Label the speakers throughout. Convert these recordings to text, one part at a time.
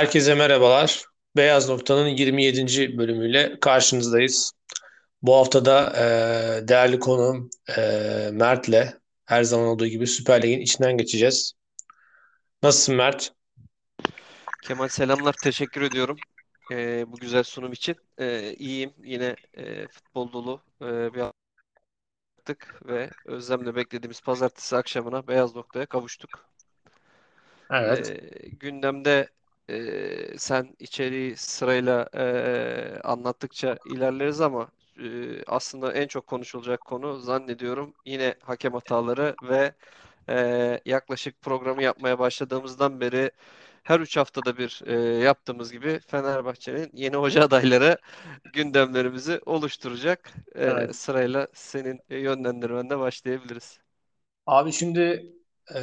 Speaker 1: Herkese merhabalar. Beyaz Nokta'nın 27. bölümüyle karşınızdayız. Bu hafta da e, değerli konuğum e, Mert'le her zaman olduğu gibi Süper Lig'in içinden geçeceğiz. Nasılsın Mert?
Speaker 2: Kemal selamlar. Teşekkür ediyorum e, bu güzel sunum için. E, iyiyim. Yine e, futbol dolu e, bir yaptık ve özlemle beklediğimiz pazartesi akşamına Beyaz Nokta'ya kavuştuk.
Speaker 1: Evet.
Speaker 2: E, gündemde e, sen içeriği sırayla e, anlattıkça ilerleriz ama e, aslında en çok konuşulacak konu zannediyorum yine hakem hataları ve e, yaklaşık programı yapmaya başladığımızdan beri her üç haftada bir e, yaptığımız gibi Fenerbahçe'nin yeni hoca adayları gündemlerimizi oluşturacak. E,
Speaker 1: Evet.
Speaker 2: sırayla senin yönlendirmenle başlayabiliriz.
Speaker 1: Abi şimdi e,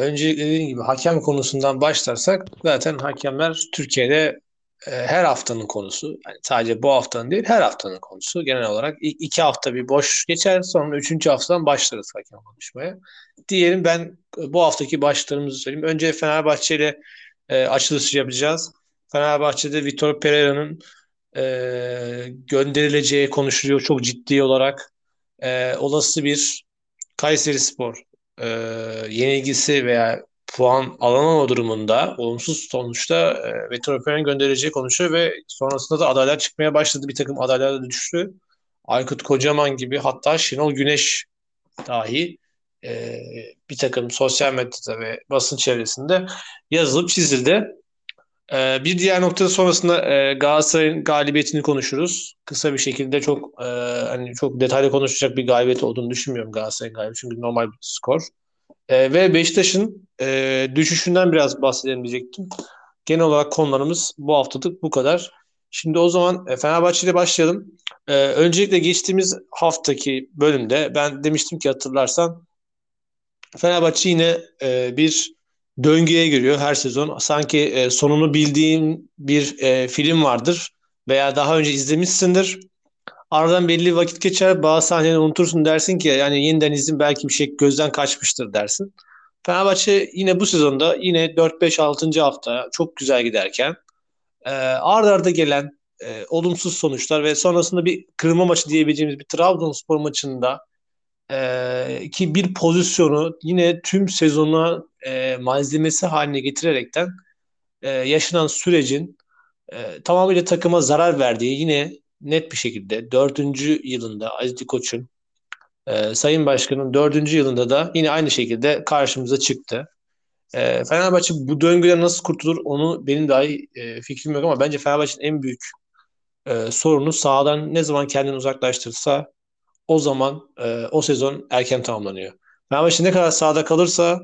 Speaker 1: öncelikle dediğim gibi hakem konusundan başlarsak zaten hakemler Türkiye'de e, her haftanın konusu. Yani sadece bu haftanın değil her haftanın konusu. Genel olarak iki hafta bir boş geçer sonra üçüncü haftadan başlarız hakem konuşmaya. Diyelim ben bu haftaki başlarımızı söyleyeyim. Önce Fenerbahçe ile e, açılış yapacağız. Fenerbahçe'de Vitor Pereira'nın e, gönderileceği konuşuluyor çok ciddi olarak. E, olası bir Kayserispor e, yenilgisi veya puan alamama durumunda olumsuz sonuçta e, Vitor Pereira'nın gönderileceği konuşuyor ve sonrasında da adaylar çıkmaya başladı. Bir takım adaylar da düştü. Aykut Kocaman gibi hatta Şenol Güneş dahi e, bir takım sosyal medyada ve basın çevresinde yazılıp çizildi. E, bir diğer noktada sonrasında e, Galatasaray'ın galibiyetini konuşuruz. Kısa bir şekilde çok e, hani çok detaylı konuşacak bir galibiyet olduğunu düşünmüyorum Galatasaray'ın galibiyeti çünkü normal bir skor. E, ve Beşiktaş'ın e, düşüşünden biraz bahsedelim diyecektim. Genel olarak konularımız bu haftalık bu kadar. Şimdi o zaman e, Fenerbahçe ile başlayalım. E, öncelikle geçtiğimiz haftaki bölümde ben demiştim ki hatırlarsan Fenerbahçe yine e, bir döngüye giriyor her sezon. Sanki e, sonunu bildiğin bir e, film vardır veya daha önce izlemişsindir. Aradan belli vakit geçer, bazı sahneleri unutursun dersin ki yani yeniden izin belki bir şey gözden kaçmıştır dersin. Fenerbahçe yine bu sezonda yine 4-5-6. hafta çok güzel giderken e, arda arda gelen e, olumsuz sonuçlar ve sonrasında bir kırılma maçı diyebileceğimiz bir Trabzonspor maçında e, ki bir pozisyonu yine tüm sezona e, malzemesi haline getirerekten e, yaşanan sürecin e, tamamıyla takıma zarar verdiği yine net bir şekilde dördüncü yılında Aziz Koç'un e, Sayın Başkan'ın dördüncü yılında da yine aynı şekilde karşımıza çıktı. E, Fenerbahçe bu döngüden nasıl kurtulur onu benim dahi e, fikrim yok ama bence Fenerbahçe'nin en büyük e, sorunu sahadan ne zaman kendini uzaklaştırsa o zaman e, o sezon erken tamamlanıyor. Fenerbahçe ne kadar sahada kalırsa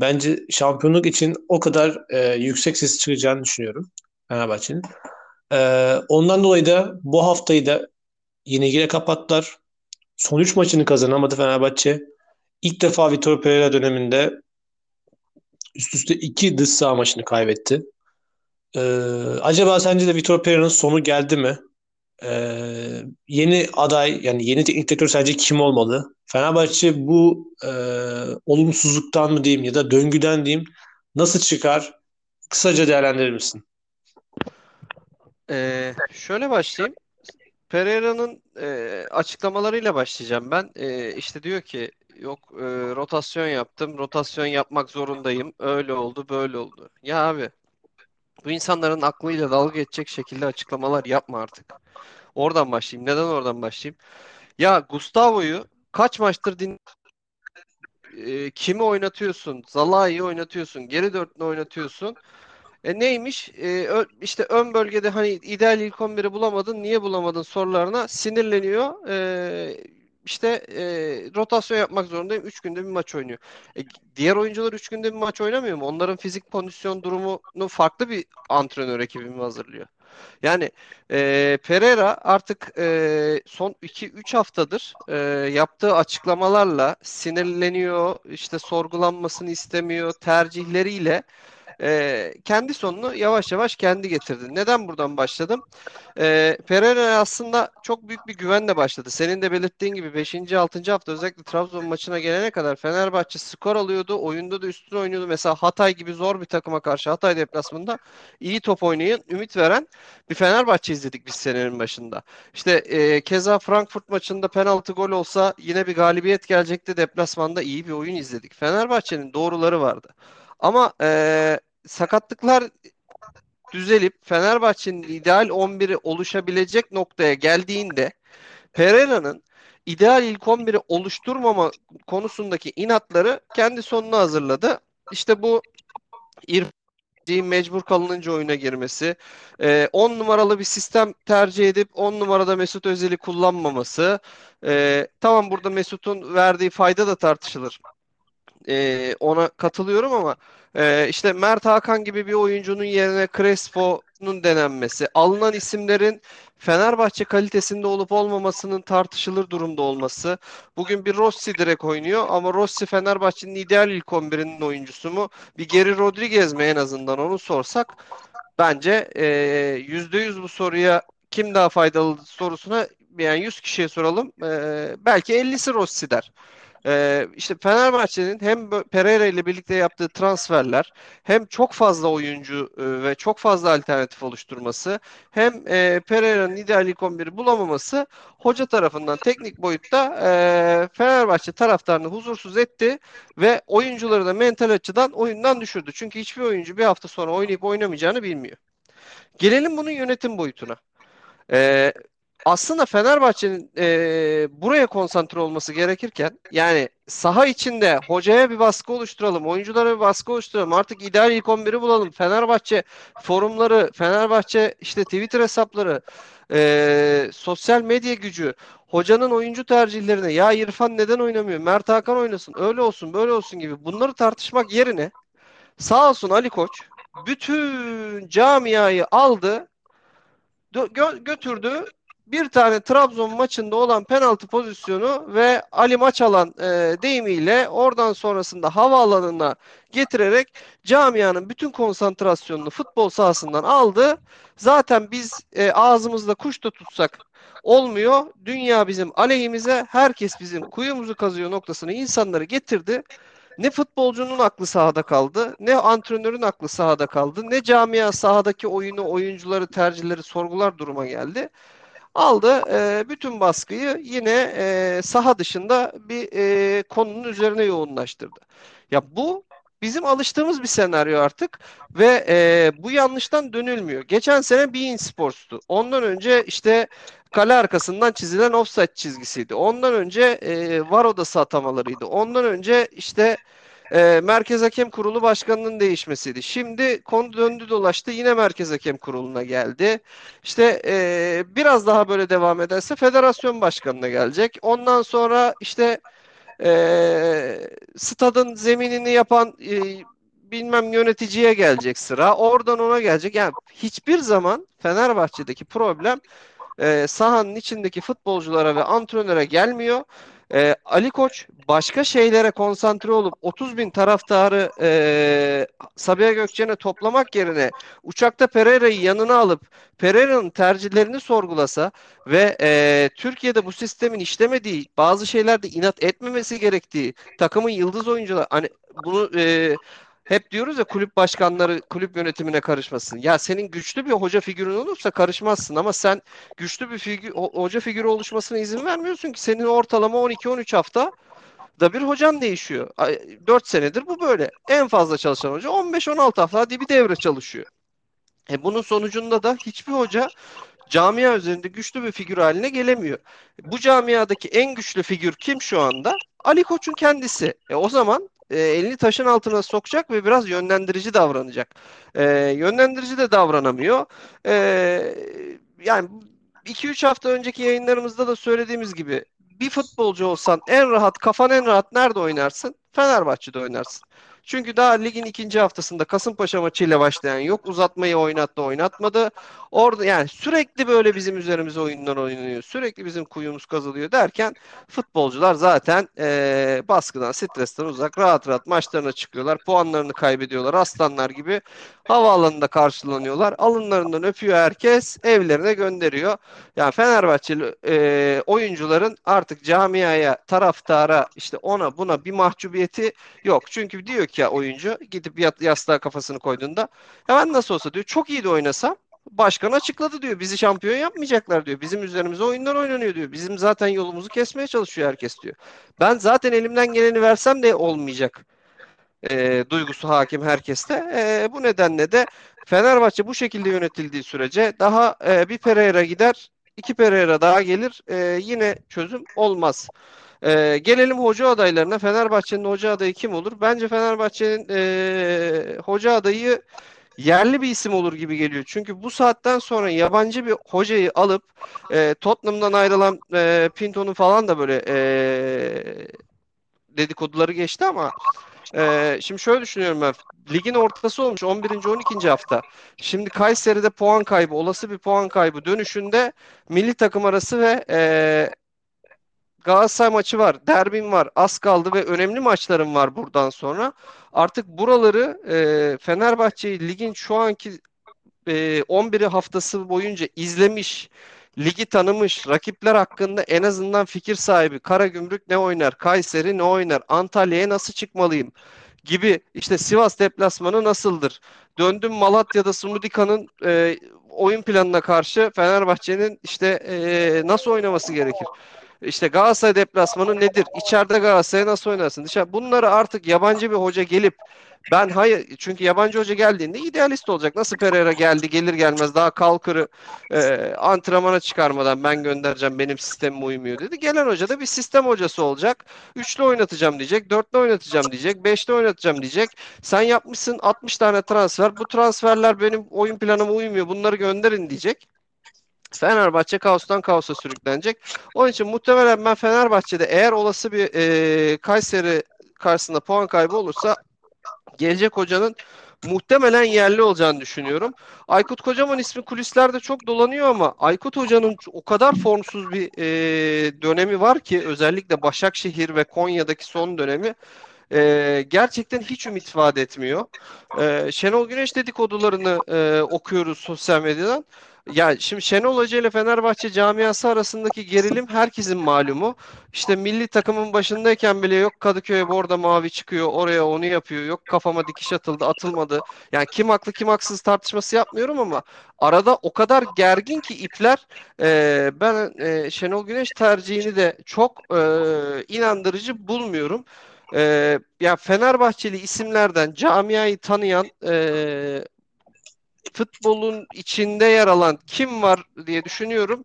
Speaker 1: bence şampiyonluk için o kadar e, yüksek ses çıkacağını düşünüyorum Fenerbahçe'nin. E, ondan dolayı da bu haftayı da yenilgiyle kapattılar. Son 3 maçını kazanamadı Fenerbahçe. İlk defa Vitor Pereira döneminde üst üste 2 dış saha maçını kaybetti. E, acaba sence de Vitor Pereira'nın sonu geldi mi? Ee, yeni aday yani yeni teknik direktör sence kim olmalı? Fenerbahçe bu e, olumsuzluktan mı diyeyim ya da döngüden diyeyim nasıl çıkar? Kısaca değerlendirir misin?
Speaker 2: Ee, şöyle başlayayım. Pereira'nın e, açıklamalarıyla başlayacağım ben. E, işte diyor ki yok e, rotasyon yaptım, rotasyon yapmak zorundayım. Öyle oldu, böyle oldu. Ya abi bu insanların aklıyla dalga geçecek şekilde açıklamalar yapma artık. Oradan başlayayım. Neden oradan başlayayım? Ya Gustavo'yu kaç maçtır din e, kimi oynatıyorsun? Zalai'yi oynatıyorsun. Geri dörtlü oynatıyorsun. E neymiş? E, ö, işte ön bölgede hani ideal ilk 11'i bulamadın. Niye bulamadın sorularına sinirleniyor. E, işte e, rotasyon yapmak zorundayım. 3 günde bir maç oynuyor. E, diğer oyuncular 3 günde bir maç oynamıyor mu? Onların fizik kondisyon durumunu farklı bir antrenör ekibi mi hazırlıyor? Yani e, Pereira artık e, son 2-3 haftadır e, yaptığı açıklamalarla sinirleniyor, işte sorgulanmasını istemiyor, tercihleriyle e, kendi sonunu yavaş yavaş kendi getirdi. Neden buradan başladım? E, Pereira aslında çok büyük bir güvenle başladı. Senin de belirttiğin gibi 5. 6. hafta özellikle Trabzon maçına gelene kadar Fenerbahçe skor alıyordu. Oyunda da üstüne oynuyordu. Mesela Hatay gibi zor bir takıma karşı Hatay deplasmanında iyi top oynayan, ümit veren bir Fenerbahçe izledik biz senenin başında. İşte e, keza Frankfurt maçında penaltı gol olsa yine bir galibiyet gelecekti. Deplasmanda iyi bir oyun izledik. Fenerbahçe'nin doğruları vardı. Ama e, sakatlıklar düzelip Fenerbahçe'nin ideal 11'i oluşabilecek noktaya geldiğinde Pereira'nın ideal ilk 11'i oluşturmama konusundaki inatları kendi sonuna hazırladı. İşte bu İrfan'ın mecbur kalınınca oyuna girmesi, 10 numaralı bir sistem tercih edip 10 numarada Mesut Özil'i kullanmaması. Tamam burada Mesut'un verdiği fayda da tartışılır. Ona katılıyorum ama ee, işte Mert Hakan gibi bir oyuncunun yerine Crespo'nun denenmesi, alınan isimlerin Fenerbahçe kalitesinde olup olmamasının tartışılır durumda olması. Bugün bir Rossi direkt oynuyor ama Rossi Fenerbahçe'nin ideal ilk 11'inin oyuncusu mu? Bir Geri Rodriguez mi en azından onu sorsak bence yüzde yüz bu soruya kim daha faydalı sorusuna yani 100 kişiye soralım. E, belki 50'si Rossi der. Ee, işte Fenerbahçe'nin hem Pereira ile birlikte yaptığı transferler hem çok fazla oyuncu e, ve çok fazla alternatif oluşturması hem e, Pereira'nın ideal ilk 11'i bulamaması hoca tarafından teknik boyutta e, Fenerbahçe taraftarını huzursuz etti ve oyuncuları da mental açıdan oyundan düşürdü. Çünkü hiçbir oyuncu bir hafta sonra oynayıp oynamayacağını bilmiyor. Gelelim bunun yönetim boyutuna. Ee, aslında Fenerbahçe'nin e, buraya konsantre olması gerekirken yani saha içinde hocaya bir baskı oluşturalım, oyunculara bir baskı oluşturalım. Artık ideal ilk 11'i bulalım. Fenerbahçe forumları, Fenerbahçe işte Twitter hesapları, e, sosyal medya gücü, hocanın oyuncu tercihlerine ya İrfan neden oynamıyor, Mert Hakan oynasın, öyle olsun, böyle olsun gibi bunları tartışmak yerine sağ olsun Ali Koç bütün camiayı aldı, gö- götürdü bir tane Trabzon maçında olan penaltı pozisyonu ve Ali Maçalan e, deyimiyle oradan sonrasında havaalanına getirerek camianın bütün konsantrasyonunu futbol sahasından aldı. Zaten biz e, ağzımızda kuş da tutsak olmuyor. Dünya bizim aleyhimize, herkes bizim kuyumuzu kazıyor noktasını insanları getirdi. Ne futbolcunun aklı sahada kaldı, ne antrenörün aklı sahada kaldı, ne camia sahadaki oyunu, oyuncuları, tercihleri sorgular duruma geldi aldı e, bütün baskıyı yine e, saha dışında bir e, konunun üzerine yoğunlaştırdı. Ya bu bizim alıştığımız bir senaryo artık ve e, bu yanlıştan dönülmüyor. Geçen sene Bein Sports'tu. Ondan önce işte kale arkasından çizilen offside çizgisiydi. Ondan önce e, var odası atamalarıydı. Ondan önce işte e, Merkez Hakem Kurulu Başkanı'nın değişmesiydi. Şimdi konu döndü dolaştı yine Merkez Hakem Kurulu'na geldi. İşte e, biraz daha böyle devam ederse Federasyon Başkanı'na gelecek. Ondan sonra işte e, stadın zeminini yapan e, bilmem yöneticiye gelecek sıra. Oradan ona gelecek. Yani hiçbir zaman Fenerbahçe'deki problem e, sahanın içindeki futbolculara ve antrenöre gelmiyor. E, Ali Koç başka şeylere konsantre olup 30 bin taraftarı e, Sabiha Gökçen'e toplamak yerine uçakta Pereira'yı yanına alıp Pereira'nın tercihlerini sorgulasa ve e, Türkiye'de bu sistemin işlemediği bazı şeylerde inat etmemesi gerektiği takımın yıldız oyuncuları hani bunu e, hep diyoruz ya kulüp başkanları kulüp yönetimine karışmasın. Ya senin güçlü bir hoca figürün olursa karışmazsın ama sen güçlü bir figür, hoca figürü oluşmasına izin vermiyorsun ki senin ortalama 12-13 hafta da bir hocan değişiyor. 4 senedir bu böyle. En fazla çalışan hoca 15-16 hafta hadi bir devre çalışıyor. E bunun sonucunda da hiçbir hoca camia üzerinde güçlü bir figür haline gelemiyor. Bu camiadaki en güçlü figür kim şu anda? Ali Koç'un kendisi. E o zaman e, elini taşın altına sokacak ve biraz yönlendirici davranacak. E, yönlendirici de davranamıyor. E, yani 2-3 hafta önceki yayınlarımızda da söylediğimiz gibi bir futbolcu olsan en rahat, kafan en rahat nerede oynarsın? Fenerbahçe'de oynarsın. Çünkü daha ligin ikinci haftasında Kasımpaşa maçıyla başlayan yok. Uzatmayı oynattı oynatmadı. Orada yani sürekli böyle bizim üzerimize oyunlar oynanıyor. Sürekli bizim kuyumuz kazılıyor derken futbolcular zaten e, baskıdan, stresten uzak rahat rahat maçlarına çıkıyorlar. Puanlarını kaybediyorlar. Aslanlar gibi havaalanında karşılanıyorlar. Alınlarından öpüyor herkes. Evlerine gönderiyor. Yani Fenerbahçeli e, oyuncuların artık camiaya, taraftara işte ona buna bir mahcubiyeti yok. Çünkü diyor ki ya oyuncu gidip yastığa kafasını koyduğunda ben nasıl olsa diyor çok iyi de oynasam başkan açıkladı diyor. Bizi şampiyon yapmayacaklar diyor. Bizim üzerimize oyunlar oynanıyor diyor. Bizim zaten yolumuzu kesmeye çalışıyor herkes diyor. Ben zaten elimden geleni versem de olmayacak. E, duygusu hakim herkeste. E, bu nedenle de Fenerbahçe bu şekilde yönetildiği sürece daha e, bir Pereira gider, iki Pereira daha gelir. E, yine çözüm olmaz. E, gelelim hoca adaylarına. Fenerbahçe'nin hoca adayı kim olur? Bence Fenerbahçe'nin e, hoca adayı yerli bir isim olur gibi geliyor. Çünkü bu saatten sonra yabancı bir hocayı alıp e, Tottenham'dan ayrılan e, Pinto'nun falan da böyle e, dedikoduları geçti ama e, şimdi şöyle düşünüyorum ben. Ligin ortası olmuş 11. 12. hafta. Şimdi Kayseri'de puan kaybı, olası bir puan kaybı dönüşünde milli takım arası ve e, Galatasaray maçı var, derbin var, az kaldı ve önemli maçlarım var buradan sonra. Artık buraları e, Fenerbahçe'yi ligin şu anki e, 11'i haftası boyunca izlemiş, ligi tanımış, rakipler hakkında en azından fikir sahibi. Karagümrük ne oynar, Kayseri ne oynar, Antalya'ya nasıl çıkmalıyım gibi işte Sivas deplasmanı nasıldır? Döndüm Malatya'da Sumudika'nın e, oyun planına karşı Fenerbahçe'nin işte e, nasıl oynaması gerekir? İşte Galatasaray deplasmanı nedir? İçeride Galatasaray nasıl oynarsın? Dışarı bunları artık yabancı bir hoca gelip ben hayır çünkü yabancı hoca geldiğinde idealist olacak. Nasıl Pereira geldi gelir gelmez daha kalkırı e, antrenmana çıkarmadan ben göndereceğim benim sistemime uymuyor dedi. Gelen hoca da bir sistem hocası olacak. Üçlü oynatacağım diyecek, dörtlü oynatacağım diyecek, beşli oynatacağım diyecek. Sen yapmışsın 60 tane transfer. Bu transferler benim oyun planıma uymuyor. Bunları gönderin diyecek. Fenerbahçe kaostan kaosa sürüklenecek. Onun için muhtemelen ben Fenerbahçe'de eğer olası bir e, Kayseri karşısında puan kaybı olursa gelecek hocanın muhtemelen yerli olacağını düşünüyorum. Aykut Kocaman ismi kulislerde çok dolanıyor ama Aykut Hoca'nın o kadar formsuz bir e, dönemi var ki özellikle Başakşehir ve Konya'daki son dönemi e, gerçekten hiç ümit vaat etmiyor. E, Şenol Güneş dedikodularını e, okuyoruz sosyal medyadan. Ya şimdi Şenol Hoca ile Fenerbahçe camiası arasındaki gerilim herkesin malumu. İşte milli takımın başındayken bile yok Kadıköy'e borda mavi çıkıyor, oraya onu yapıyor. Yok kafama dikiş atıldı, atılmadı. Yani kim haklı kim haksız tartışması yapmıyorum ama arada o kadar gergin ki ipler e, ben e, Şenol Güneş tercihini de çok e, inandırıcı bulmuyorum. E, ya Fenerbahçeli isimlerden camiayı tanıyan e, futbolun içinde yer alan kim var diye düşünüyorum.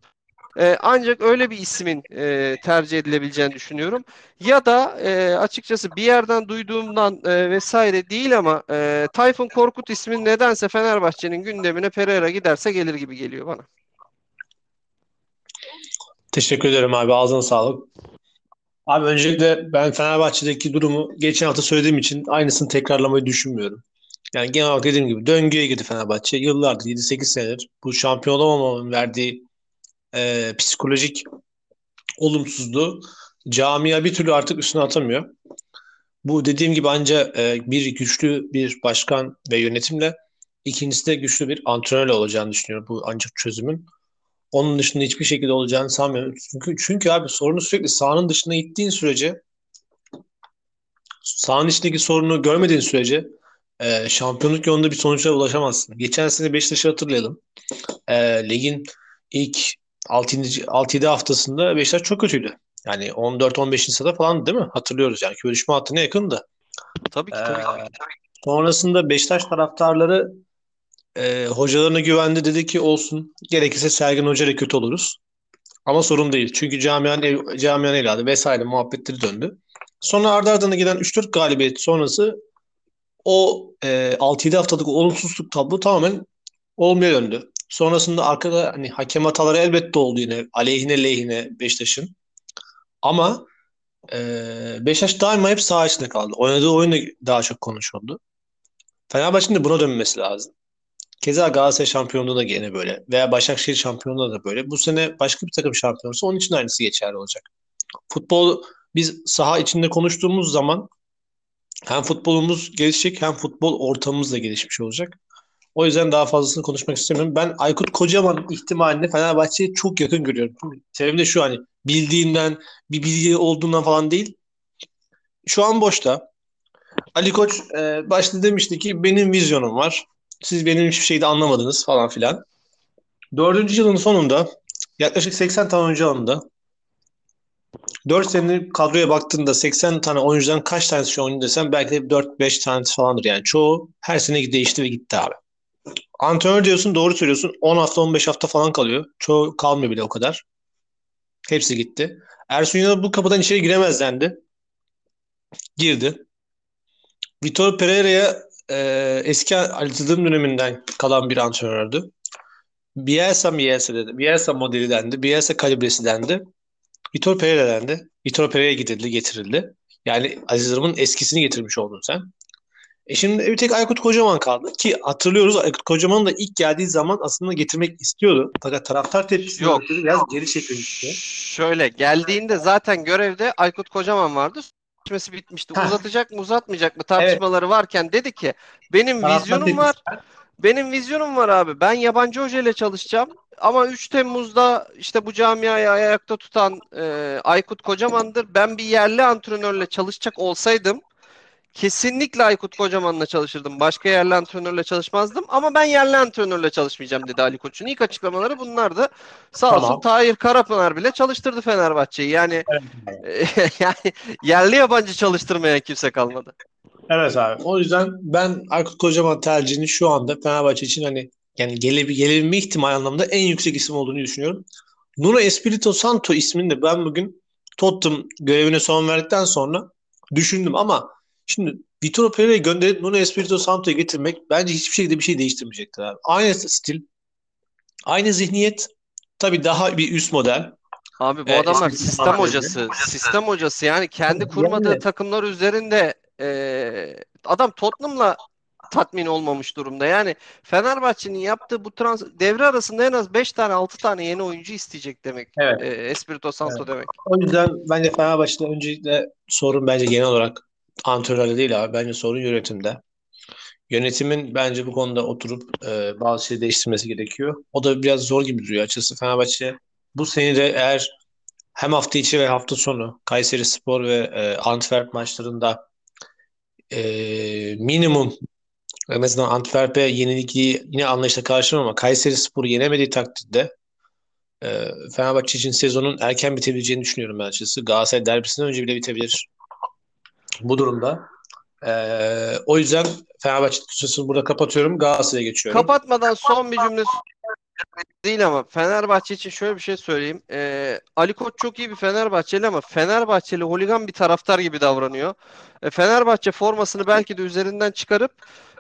Speaker 2: E, ancak öyle bir ismin e, tercih edilebileceğini düşünüyorum. Ya da e, açıkçası bir yerden duyduğumdan e, vesaire değil ama e, Tayfun Korkut ismin nedense Fenerbahçe'nin gündemine Pereira giderse gelir gibi geliyor bana.
Speaker 1: Teşekkür ederim abi. Ağzına sağlık. Abi öncelikle ben Fenerbahçe'deki durumu geçen hafta söylediğim için aynısını tekrarlamayı düşünmüyorum. Yani genel olarak dediğim gibi döngüye girdi Fenerbahçe. Yıllardır 7-8 senedir bu şampiyon olamamanın verdiği e, psikolojik olumsuzluğu camia bir türlü artık üstüne atamıyor. Bu dediğim gibi ancak e, bir güçlü bir başkan ve yönetimle ikincisi de güçlü bir antrenörle olacağını düşünüyorum bu ancak çözümün. Onun dışında hiçbir şekilde olacağını sanmıyorum. Çünkü, çünkü abi sorunu sürekli sahanın dışına gittiğin sürece sahanın içindeki sorunu görmediğin sürece e, şampiyonluk yolunda bir sonuçlara ulaşamazsın. Geçen sene Beşiktaş'ı hatırlayalım. E, ligin ilk 6-7 haftasında Beşiktaş çok kötüydü. Yani 14-15. sırada falan değil mi? Hatırlıyoruz yani. Köyüşme hattına yakındı.
Speaker 2: Tabii ki tabii ki.
Speaker 1: sonrasında Beşiktaş taraftarları e, hocalarına güvendi. Dedi ki olsun. Gerekirse Sergen Hoca ile kötü oluruz. Ama sorun değil. Çünkü camianın, camianın evladı vesaire muhabbetleri döndü. Sonra ardı ardına giden 3-4 galibiyet sonrası o e, 6-7 haftalık olumsuzluk tablo tamamen olmaya döndü. Sonrasında arkada hani hakem hataları elbette oldu yine aleyhine lehine Beşiktaş'ın. Ama e, Beşiktaş daima hep saha içinde kaldı. Oynadığı oyun da daha çok konuşuldu. Fenerbahçe'nin de buna dönmesi lazım. Keza Galatasaray şampiyonluğu da gene böyle. Veya Başakşehir şampiyonluğu da böyle. Bu sene başka bir takım şampiyonsa onun için aynısı geçerli olacak. Futbol biz saha içinde konuştuğumuz zaman hem futbolumuz gelişecek hem futbol ortamımız da gelişmiş olacak. O yüzden daha fazlasını konuşmak istemiyorum. Ben Aykut Kocaman ihtimalini Fenerbahçe'ye çok yakın görüyorum. Sebebi de şu hani bildiğinden bir bilgi olduğundan falan değil. Şu an boşta. Ali Koç e, başta demişti ki benim vizyonum var. Siz benim hiçbir şeyi de anlamadınız falan filan. Dördüncü yılın sonunda yaklaşık 80 tane oyuncu alındı. 4 senelik kadroya baktığında 80 tane oyuncudan kaç tanesi şu oyuncu desem belki de 4-5 tanesi falandır yani. Çoğu her sene değişti ve gitti abi. Antrenör diyorsun doğru söylüyorsun. 10 hafta 15 hafta falan kalıyor. Çoğu kalmıyor bile o kadar. Hepsi gitti. Ersun Yanal bu kapıdan içeri giremez dendi. Girdi. Vitor Pereira'ya e, eski Ali döneminden kalan bir antrenördü. Bielsa Bielsa dedi. Bielsa modeli dendi. Bielsa kalibresi dendi. Vitor Pereira dendi. Vitor Pereira gidildi, getirildi. Yani Aziz Yıldırım'ın eskisini getirmiş oldun sen. E şimdi bir tek Aykut Kocaman kaldı ki hatırlıyoruz Aykut Kocaman da ilk geldiği zaman aslında getirmek istiyordu. Fakat taraftar tepkisi
Speaker 2: Yok.
Speaker 1: biraz geri çekilmişti.
Speaker 2: Şöyle geldiğinde zaten görevde Aykut Kocaman vardı. Sözleşmesi bitmişti. Uzatacak mı uzatmayacak mı tartışmaları varken dedi ki benim
Speaker 1: Taraftar
Speaker 2: vizyonum var. Benim vizyonum var abi. Ben yabancı hoca ile çalışacağım. Ama 3 Temmuz'da işte bu camiayı ayakta tutan e, Aykut Kocaman'dır. Ben bir yerli antrenörle çalışacak olsaydım kesinlikle Aykut Kocaman'la çalışırdım. Başka yerli antrenörle çalışmazdım. Ama ben yerli antrenörle çalışmayacağım dedi Ali Koç'un. İlk açıklamaları bunlardı. Sağ
Speaker 1: Tamam.
Speaker 2: olsun Tahir Karapınar bile çalıştırdı Fenerbahçe'yi. Yani yani yerli yabancı çalıştırmayan kimse kalmadı.
Speaker 1: Evet abi. O yüzden ben Aykut Kocaman tercihini şu anda Fenerbahçe için hani yani gele, gelebilme ihtimali anlamda en yüksek isim olduğunu düşünüyorum. Nuno Espirito Santo ismini de ben bugün Tottenham görevine son verdikten sonra düşündüm ama şimdi Vitor Pereira'yı gönderip Nuno Espirito Santo'yu getirmek bence hiçbir şekilde bir şey değiştirmeyecektir abi. Aynı stil, aynı zihniyet, tabii daha bir üst model.
Speaker 2: Abi bu
Speaker 1: Ee,
Speaker 2: adamlar sistem hocası. Sistem hocası yani kendi
Speaker 1: Yani-
Speaker 2: kurmadığı takımlar üzerinde e, adam Tottenham'la tatmin olmamış durumda. Yani Fenerbahçe'nin yaptığı bu trans devre arasında en az 5 tane 6 tane yeni oyuncu isteyecek demek.
Speaker 1: Evet.
Speaker 2: E, Espirito Santo demek.
Speaker 1: O yüzden bence Fenerbahçe'de öncelikle sorun bence genel olarak antrenörde değil abi. Bence sorun yönetimde. Yönetimin bence bu konuda oturup e, bazı şeyleri değiştirmesi gerekiyor. O da biraz zor gibi duruyor açıkçası. Fenerbahçe bu sene de eğer hem hafta içi ve hafta sonu Kayseri Spor ve e, Antwerp maçlarında e, minimum en azından Antwerp'e yenilgiyi yine anlayışla karşılamam ama Kayseri Spor'u yenemediği takdirde e, Fenerbahçe için sezonun erken bitebileceğini düşünüyorum ben açıkçası. Galatasaray derbisinden önce bile bitebilir bu durumda. E, o yüzden Fenerbahçe tutusunu burada kapatıyorum. Galatasaray'a geçiyorum.
Speaker 2: Kapatmadan son bir cümle değil ama Fenerbahçe için şöyle bir şey söyleyeyim. Ee, Ali Koç çok iyi bir Fenerbahçeli ama Fenerbahçeli holigan bir taraftar gibi davranıyor. E, Fenerbahçe formasını belki de üzerinden çıkarıp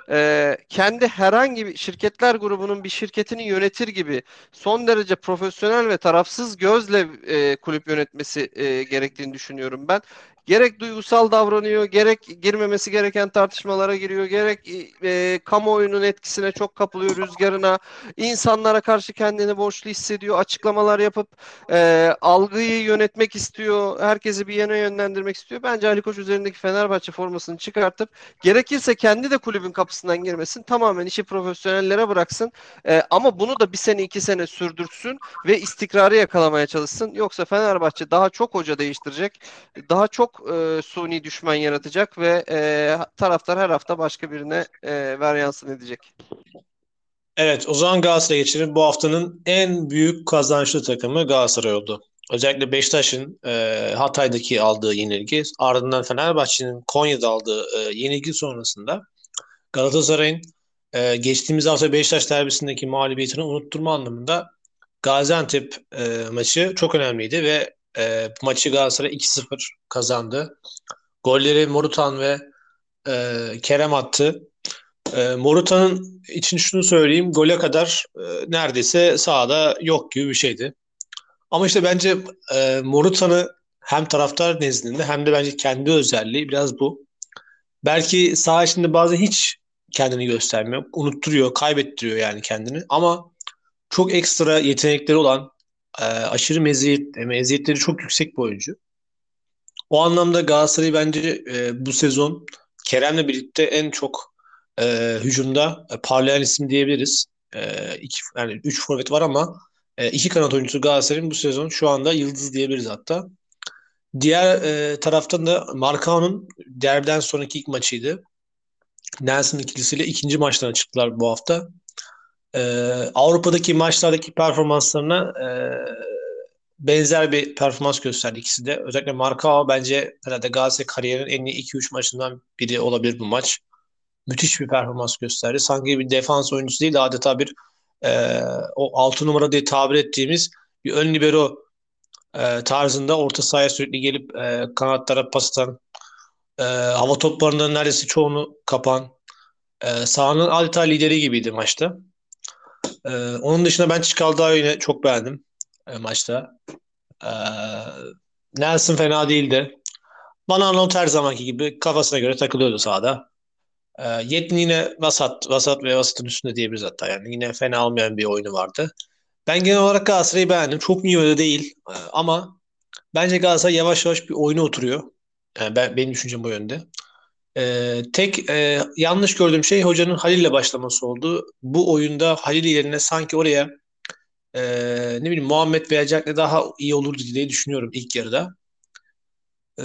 Speaker 2: e, kendi herhangi bir şirketler grubunun bir şirketini yönetir gibi son derece profesyonel ve tarafsız gözle e, kulüp yönetmesi e, gerektiğini düşünüyorum ben. Gerek duygusal davranıyor, gerek girmemesi gereken tartışmalara giriyor, gerek e, kamuoyunun etkisine çok kapılıyor, rüzgarına, insanlara karşı kendini borçlu hissediyor, açıklamalar yapıp e, algıyı yönetmek istiyor, herkesi bir yana yönlendirmek istiyor. Bence Ali Koç üzerindeki Fenerbahçe formasını çıkartıp gerekirse kendi de kulübün kapısından girmesin, tamamen işi profesyonellere bıraksın. E, ama bunu da bir sene iki sene sürdürsün ve istikrarı yakalamaya çalışsın. Yoksa Fenerbahçe daha çok hoca değiştirecek, daha çok e, suni düşman yaratacak ve e, taraftar her hafta başka birine e, varyansın edecek.
Speaker 1: Evet, o zaman Galatasaray'a geçelim. Bu haftanın en büyük kazançlı takımı Galatasaray oldu. Özellikle Beşiktaş'ın e, Hatay'daki aldığı yenilgi, ardından Fenerbahçe'nin Konya'da aldığı e, yenilgi sonrasında Galatasaray'ın e, geçtiğimiz hafta Beşiktaş derbisindeki mağlubiyetini unutturma anlamında Gaziantep e, maçı çok önemliydi ve e, maçı Galatasaray 2-0 kazandı. Golleri Morutan ve e, Kerem attı. E, Morutan'ın için şunu söyleyeyim. Gole kadar e, neredeyse sahada yok gibi bir şeydi. Ama işte bence e, Morutan'ı Hem taraftar nezdinde hem de bence kendi özelliği biraz bu. Belki saha içinde bazen hiç kendini göstermiyor. Unutturuyor, kaybettiriyor yani kendini. Ama çok ekstra yetenekleri olan, e, aşırı meziyet, meziyetleri çok yüksek bir oyuncu. O anlamda Galatasaray bence e, bu sezon Kerem'le birlikte en çok e, hücumda e, parlayan isim diyebiliriz. E, iki, yani üç forvet var ama e, iki kanat oyuncusu Galatasaray'ın bu sezon şu anda yıldız diyebiliriz hatta. Diğer e, taraftan da Marcao'nun derbiden sonraki ilk maçıydı. Nelson ikilisiyle ikinci maçlarına çıktılar bu hafta. E, Avrupa'daki maçlardaki performanslarına e, benzer bir performans gösterdi ikisi de. Özellikle Marcao bence herhalde Galatasaray kariyerinin en iyi 2-3 maçından biri olabilir bu maç. Müthiş bir performans gösterdi. Sanki bir defans oyuncusu değil adeta bir e, o 6 numara diye tabir ettiğimiz bir ön libero e, tarzında orta sahaya sürekli gelip e, kanatlara pas atan, e, hava toplarından neredeyse çoğunu kapan, e, sahanın adeta lideri gibiydi maçta. E, onun dışında ben Çikaldağ'ı çok beğendim e, maçta. E, Nelson fena değildi. Bana Arnold her zamanki gibi kafasına göre takılıyordu sahada. E, Yetkin yine vasat, vasat ve vasatın üstünde diyebiliriz hatta. Yani yine fena olmayan bir oyunu vardı. Ben genel olarak Galatasaray'ı beğendim. Çok iyi öyle değil. E, ama bence Galatasaray yavaş yavaş bir oyuna oturuyor. Yani ben, benim düşüncem bu yönde. Ee, tek e, yanlış gördüğüm şey hocanın Halil ile başlaması oldu. Bu oyunda Halil yerine sanki oraya e, ne bileyim Muhammed veya Jack'le daha iyi olurdu diye düşünüyorum ilk yarıda. E,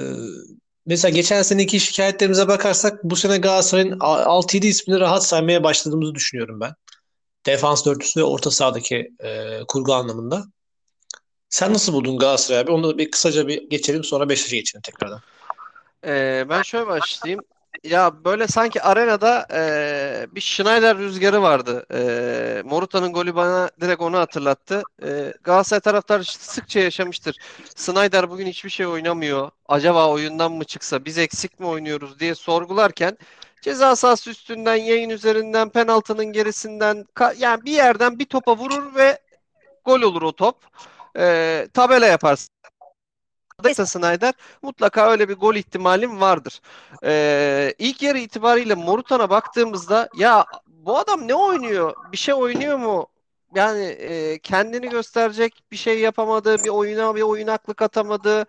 Speaker 1: mesela geçen seneki şikayetlerimize bakarsak bu sene Galatasaray'ın 6-7 ismini rahat saymaya başladığımızı düşünüyorum ben. Defans dörtlüsü ve orta sahadaki e, kurgu anlamında. Sen nasıl buldun Galatasaray abi? Onu da bir kısaca bir geçelim sonra Beşiktaş'a geçelim tekrardan.
Speaker 2: Ee, ben şöyle başlayayım. Ya böyle sanki arenada e, bir Schneider rüzgarı vardı. E, Moruta'nın golü bana direkt onu hatırlattı. E, Galatasaray taraftarı sıkça yaşamıştır. Schneider bugün hiçbir şey oynamıyor. Acaba oyundan mı çıksa biz eksik mi oynuyoruz diye sorgularken ceza sahası üstünden, yayın üzerinden, penaltının gerisinden yani bir yerden bir topa vurur ve gol olur o top. E, tabela yaparsın adaysa Snyder mutlaka öyle bir gol ihtimalim vardır. Ee, ilk yarı itibariyle Morutan'a baktığımızda ya bu adam ne oynuyor? Bir şey oynuyor mu? Yani e, kendini gösterecek bir şey yapamadı, bir oyuna bir oynaklık atamadı,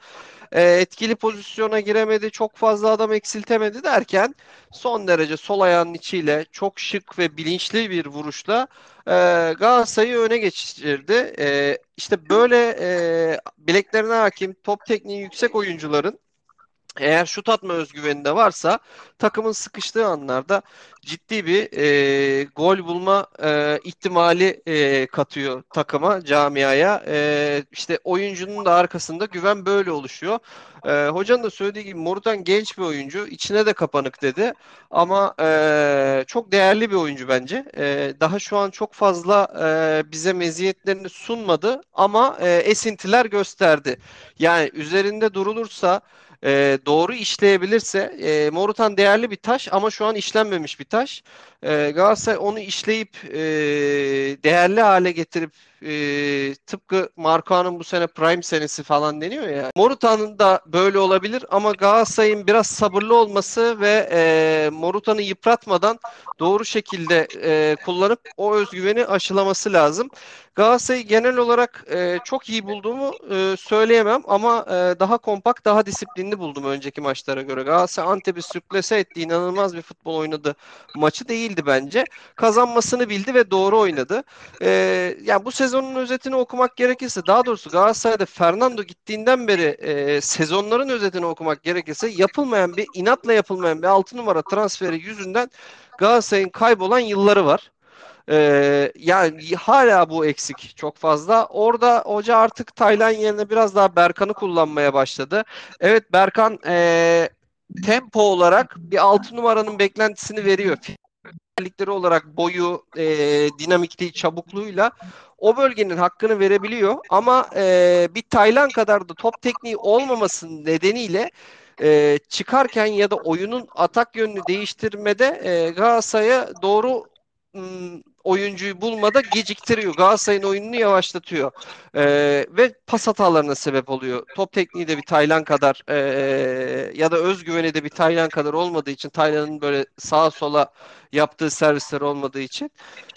Speaker 2: e, etkili pozisyona giremedi, çok fazla adam eksiltemedi derken son derece sol ayağının içiyle çok şık ve bilinçli bir vuruşla e, Galatasaray'ı öne geçirdi. E, işte böyle e, bileklerine hakim, top tekniği yüksek oyuncuların eğer şut atma özgüveni de varsa takımın sıkıştığı anlarda ciddi bir e, gol bulma e, ihtimali e, katıyor takıma, camiaya. E, işte oyuncunun da arkasında güven böyle oluşuyor. E, hocanın da söylediği gibi Morutan genç bir oyuncu. içine de kapanık dedi. Ama e, çok değerli bir oyuncu bence. E, daha şu an çok fazla e, bize meziyetlerini sunmadı ama e, esintiler gösterdi. Yani üzerinde durulursa e, doğru işleyebilirse e, Morutan değerli bir taş ama şu an işlenmemiş bir taş. E, Galatasaray onu işleyip e, değerli hale getirip e, tıpkı Marco'nun bu sene prime senesi falan deniyor ya. Morutan'ın da böyle olabilir ama Galatasaray'ın biraz sabırlı olması ve e, Morutan'ı yıpratmadan doğru şekilde e, kullanıp o özgüveni aşılaması lazım. Galatasaray'ı genel olarak e, çok iyi bulduğumu e, söyleyemem ama e, daha kompakt, daha disiplinli buldum önceki maçlara göre. Galatasaray Antep'i sürklese etti, inanılmaz bir futbol oynadı. Maçı değildi bence. Kazanmasını bildi ve doğru oynadı. E, yani bu sezonun özetini okumak gerekirse, daha doğrusu Galatasaray'da Fernando gittiğinden beri e, sezonların özetini okumak gerekirse yapılmayan bir, inatla yapılmayan bir 6 numara transferi yüzünden Galatasaray'ın kaybolan yılları var. Ee, yani hala bu eksik çok fazla. Orada hoca artık Taylan yerine biraz daha Berkan'ı kullanmaya başladı. Evet Berkan e, tempo olarak bir 6 numaranın beklentisini veriyor. Özellikleri olarak boyu, e, dinamikliği, çabukluğuyla o bölgenin hakkını verebiliyor. Ama e, bir Taylan kadar da top tekniği olmamasının nedeniyle e, çıkarken ya da oyunun atak yönünü değiştirmede e, Galatasaray'a doğru oyuncuyu bulmada geciktiriyor. Galatasaray'ın oyununu yavaşlatıyor. E, ve pas hatalarına sebep oluyor. Top tekniği de bir Taylan kadar e, ya da özgüveni de bir Taylan kadar olmadığı için Taylan'ın böyle sağa sola yaptığı servisler olmadığı için.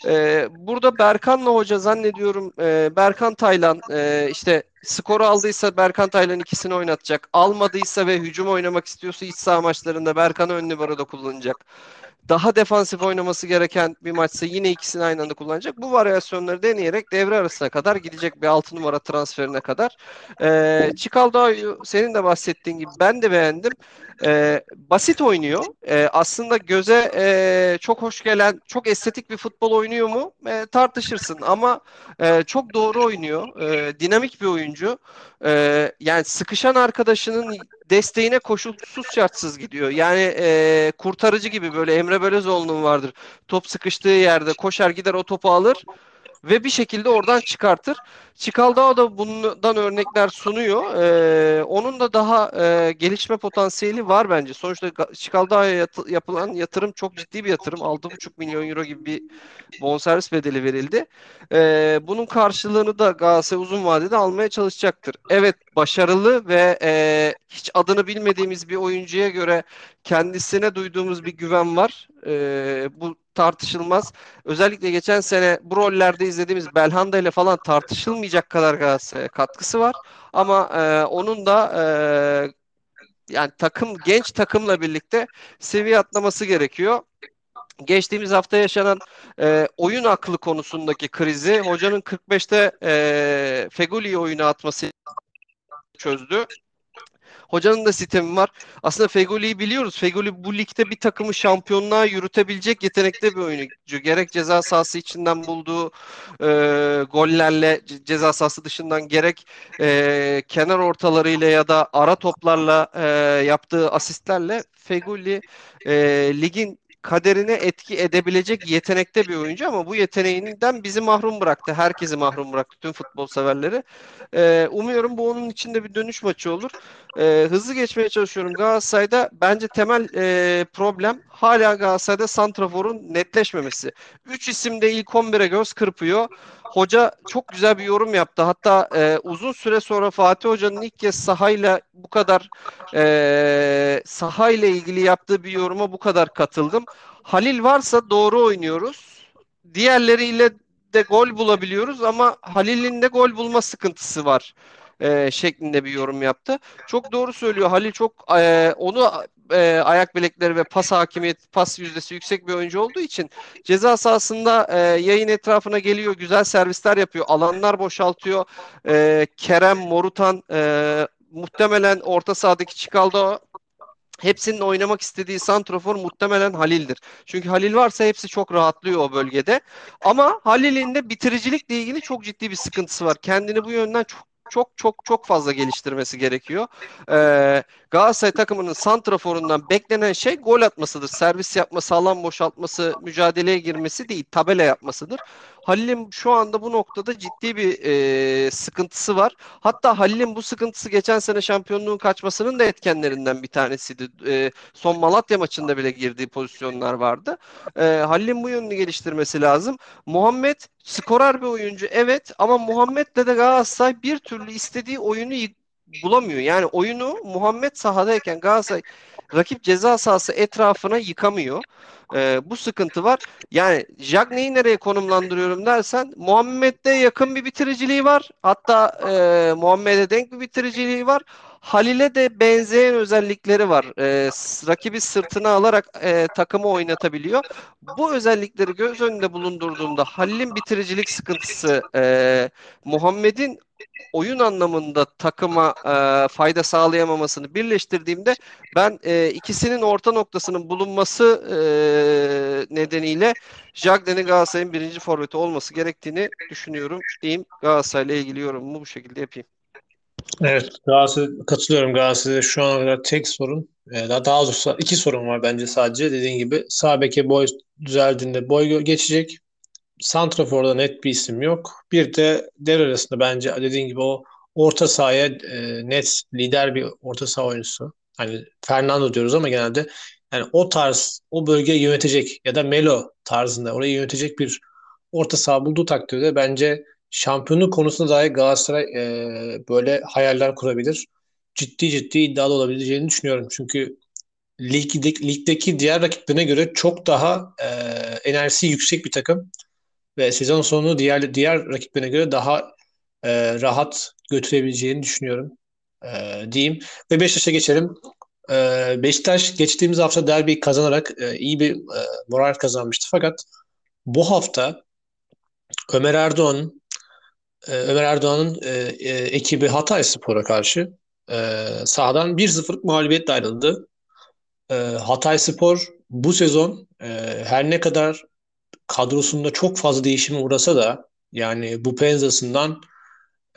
Speaker 2: E, burada Berkan'la hoca zannediyorum e, Berkan Taylan e, işte skoru aldıysa Berkan Taylan ikisini oynatacak. Almadıysa ve hücum oynamak istiyorsa iç saha maçlarında Berkan'ı ön libero'da kullanacak daha defansif oynaması gereken bir maçsa yine ikisini aynı anda kullanacak. Bu varyasyonları deneyerek devre arasına kadar gidecek bir 6 numara transferine kadar. Ee, Çikaldao'yu senin de bahsettiğin gibi ben de beğendim. Ee, basit oynuyor. Ee, aslında göze e, çok hoş gelen, çok estetik bir futbol oynuyor mu? E, tartışırsın ama e, çok doğru oynuyor. E, dinamik bir oyuncu. E, yani sıkışan arkadaşının desteğine koşulsuz şartsız gidiyor. Yani e, kurtarıcı gibi böyle Emre Belözoğlu'nun vardır. Top sıkıştığı yerde koşar gider o topu alır ve bir şekilde oradan çıkartır. Çikaldao da bundan örnekler sunuyor. Ee, onun da daha e, gelişme potansiyeli var bence. Sonuçta Çikaldao'ya yat- yapılan yatırım çok ciddi bir yatırım. 6,5 milyon euro gibi bir bonservis bedeli verildi. Ee, bunun karşılığını da Galatasaray uzun vadede almaya çalışacaktır. Evet başarılı ve e, hiç adını bilmediğimiz bir oyuncuya göre kendisine duyduğumuz bir güven var. Ee, bu tartışılmaz. Özellikle geçen sene bu rollerde izlediğimiz Belhanda ile falan tartışılmayacak kadar Galatasaray'a katkısı var. Ama e, onun da e, yani takım genç takımla birlikte seviye atlaması gerekiyor. Geçtiğimiz hafta yaşanan e, oyun aklı konusundaki krizi hocanın 45'te e, Fegoli'yi oyuna atması çözdü. Hocanın da sistemi var. Aslında Fegoli'yi biliyoruz. Fegoli bu ligde bir takımı şampiyonluğa yürütebilecek yetenekte bir oyuncu. Gerek ceza sahası içinden bulduğu e, gollerle ceza sahası dışından gerek e, kenar ortalarıyla ya da ara toplarla e, yaptığı asistlerle Fegoli e, ligin kaderine etki edebilecek yetenekte bir oyuncu ama bu yeteneğinden bizi mahrum bıraktı. Herkesi mahrum bıraktı. Tüm futbol severleri. Ee, umuyorum bu onun içinde bir dönüş maçı olur. Ee, hızlı geçmeye çalışıyorum. Galatasaray'da bence temel e, problem hala Galatasaray'da Santrafor'un netleşmemesi. Üç isim de ilk 11'e göz kırpıyor. Hoca çok güzel bir yorum yaptı. Hatta e, uzun süre sonra Fatih Hoca'nın ilk kez sahayla bu kadar e, sahayla ilgili yaptığı bir yoruma bu kadar katıldım. Halil varsa doğru oynuyoruz. Diğerleriyle de gol bulabiliyoruz ama Halil'in de gol bulma sıkıntısı var e, şeklinde bir yorum yaptı. Çok doğru söylüyor. Halil çok e, onu e, ayak bilekleri ve pas hakimiyeti, pas yüzdesi yüksek bir oyuncu olduğu için ceza sahasında e, yayın etrafına geliyor, güzel servisler yapıyor, alanlar boşaltıyor. E, Kerem, Morutan e, muhtemelen orta sahadaki Çikaldo hepsinin oynamak istediği santrofor muhtemelen Halil'dir. Çünkü Halil varsa hepsi çok rahatlıyor o bölgede. Ama Halil'in de bitiricilikle ilgili çok ciddi bir sıkıntısı var. Kendini bu yönden çok çok çok çok fazla geliştirmesi gerekiyor. Ee, Galatasaray takımının santraforundan beklenen şey gol atmasıdır. Servis yapması, alan boşaltması, mücadeleye girmesi değil, tabela yapmasıdır. Halil'in şu anda bu noktada ciddi bir e, sıkıntısı var. Hatta Halil'in bu sıkıntısı geçen sene şampiyonluğun kaçmasının da etkenlerinden bir tanesiydi. E, son Malatya maçında bile girdiği pozisyonlar vardı. E, Halil'in bu yönünü geliştirmesi lazım. Muhammed skorer bir oyuncu evet ama Muhammed'le de Galatasaray bir türlü istediği oyunu bulamıyor. Yani oyunu Muhammed sahadayken Galatasaray rakip ceza sahası etrafına yıkamıyor. Ee, bu sıkıntı var. Yani Jagne'yi nereye konumlandırıyorum dersen Muhammed'de yakın bir bitiriciliği var. Hatta e, Muhammed'e denk bir bitiriciliği var. Halil'e de benzeyen özellikleri var. E, rakibi sırtına alarak e, takımı oynatabiliyor. Bu özellikleri göz önünde bulundurduğumda Halil'in bitiricilik sıkıntısı e, Muhammed'in oyun anlamında takıma e, fayda sağlayamamasını birleştirdiğimde ben e, ikisinin orta noktasının bulunması e, nedeniyle Jagden'in Galatasaray'ın birinci forveti olması gerektiğini düşünüyorum diyeyim. Galatasaray'la ilgili yorumumu bu şekilde yapayım.
Speaker 1: Evet, Galatasaray, katılıyorum Galatasaray'da şu ana kadar tek sorun, e, daha, daha doğrusu iki sorun var bence sadece. Dediğin gibi sağ beke boy düzeldiğinde boy geçecek. Santrafor'da net bir isim yok. Bir de devre arasında bence dediğin gibi o orta sahaya e, net lider bir orta saha oyuncusu. Hani Fernando diyoruz ama genelde yani o tarz o bölgeyi yönetecek ya da Melo tarzında orayı yönetecek bir orta saha bulduğu takdirde bence şampiyonluk konusunda dahi Galatasaray e, böyle hayaller kurabilir. Ciddi ciddi iddialı olabileceğini düşünüyorum. Çünkü ligdeki, ligdeki diğer rakiplerine göre çok daha e, enerjisi yüksek bir takım ve sezon sonu diğer diğer rakiplerine göre daha e, rahat götürebileceğini düşünüyorum e, diyeyim. Ve Beşiktaş'a geçelim. E, Beşiktaş geçtiğimiz hafta derbi kazanarak e, iyi bir e, moral kazanmıştı. Fakat bu hafta Ömer Erdoğan e, Ömer Erdoğan'ın e, e, ekibi Hatay Spor'a karşı e, sahadan 1-0'lık mağlubiyetle ayrıldı. E, Hatay Spor bu sezon e, her ne kadar kadrosunda çok fazla değişime uğrasa da yani bu penzasından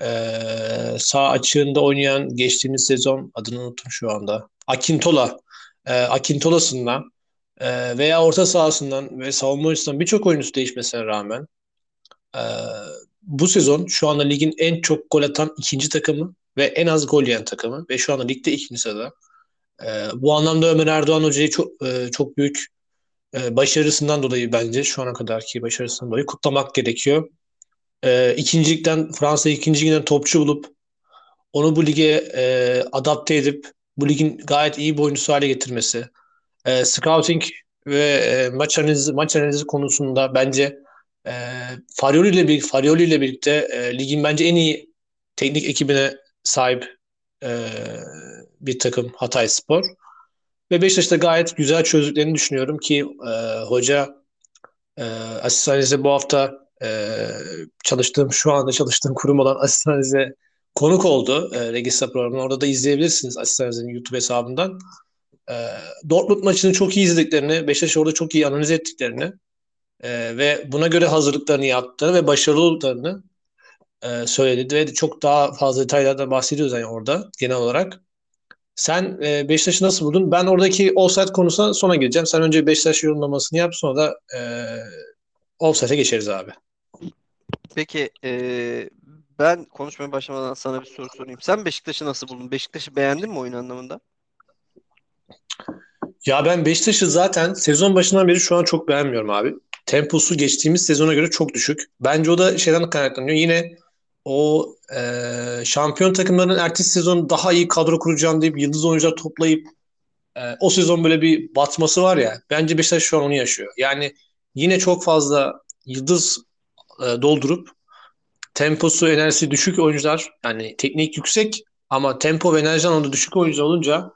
Speaker 1: ee, sağ açığında oynayan geçtiğimiz sezon adını unuttum şu anda. Akintola. E, Akintola'sından e, veya orta sahasından ve savunma açısından birçok oyuncusu değişmesine rağmen e, bu sezon şu anda ligin en çok gol atan ikinci takımı ve en az gol yiyen takımı ve şu anda ligde ikinci sırada. E, bu anlamda Ömer Erdoğan Hoca'yı çok e, çok büyük e, başarısından dolayı bence şu ana kadarki başarısından dolayı kutlamak gerekiyor e, ikincilikten Fransa ikinciliğinden topçu bulup onu bu lige e, adapte edip bu ligin gayet iyi bir oyuncusu hale getirmesi. E, scouting ve e, maç analizi maç analizi konusunda bence e, Farioli ile birlikte Farioli ile birlikte e, ligin bence en iyi teknik ekibine sahip e, bir takım Hatay Spor. Ve Beşiktaş'ta gayet güzel çözdüklerini düşünüyorum ki e, hoca e, asistan bu hafta e, çalıştığım şu anda çalıştığım kurum olan Asistaniz'e konuk oldu e, Regista programına. Orada da izleyebilirsiniz Asistaniz'in YouTube hesabından. E, Dortmund maçını çok iyi izlediklerini, Beşiktaş orada çok iyi analiz ettiklerini e, ve buna göre hazırlıklarını yaptığını ve başarılı olduklarını e, söyledi ve çok daha fazla detaylardan bahsediyoruz yani orada genel olarak. Sen e, Beşiktaş'ı nasıl buldun? Ben oradaki offside konusuna sonra geleceğim. Sen önce Beşiktaş yorumlamasını yap sonra da e, offside'e geçeriz abi.
Speaker 2: Peki e, ben konuşmaya başlamadan sana bir soru sorayım. Sen Beşiktaş'ı nasıl buldun? Beşiktaş'ı beğendin mi oyun anlamında?
Speaker 1: Ya ben Beşiktaş'ı zaten sezon başından beri şu an çok beğenmiyorum abi. Temposu geçtiğimiz sezona göre çok düşük. Bence o da şeyden kaynaklanıyor. Yine o e, şampiyon takımların ertesi sezon daha iyi kadro kuracağım deyip yıldız oyuncular toplayıp e, o sezon böyle bir batması var ya. Bence Beşiktaş şu an onu yaşıyor. Yani yine çok fazla yıldız e, doldurup temposu, enerjisi düşük oyuncular yani teknik yüksek ama tempo ve enerji anlamında düşük oyuncu olunca